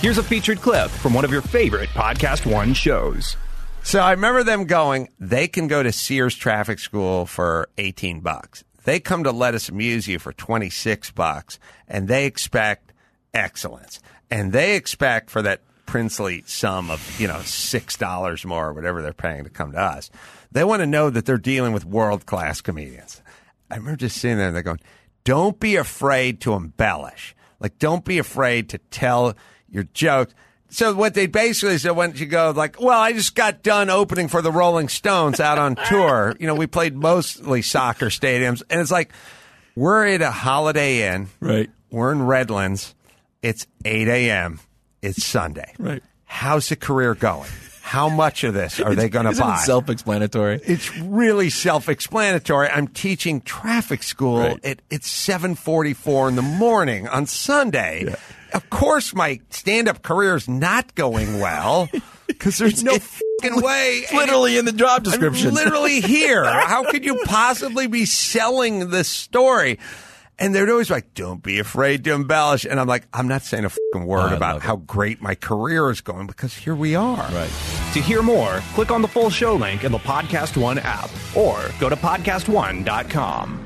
Here's a featured clip from one of your favorite Podcast One shows. So I remember them going, they can go to Sears Traffic School for 18 bucks. They come to Let Us Amuse You for 26 bucks, and they expect excellence. And they expect for that princely sum of, you know, $6 more or whatever they're paying to come to us. They want to know that they're dealing with world class comedians. I remember just sitting there and they're going, don't be afraid to embellish. Like, don't be afraid to tell your jokes. So what they basically said when you go like, well, I just got done opening for the Rolling Stones out on tour. You know, we played mostly soccer stadiums, and it's like we're at a Holiday Inn. Right. We're in Redlands. It's eight a.m. It's Sunday. Right. How's the career going? How much of this are they going to buy? self-explanatory? it's really self-explanatory. I'm teaching traffic school Right. at it's 7:44 in the morning on Sunday. Of course, my stand-up career is not going well because there's no fucking way. It's literally in the job I'm description. literally here. How could you possibly be selling this story? And they're always like, "Don't be afraid to embellish." And I'm like, "I'm not saying a fucking word I about it. how great my career is going because here we are." right. To hear more, click on the full show link in the Podcast One app or go to podcastone.com.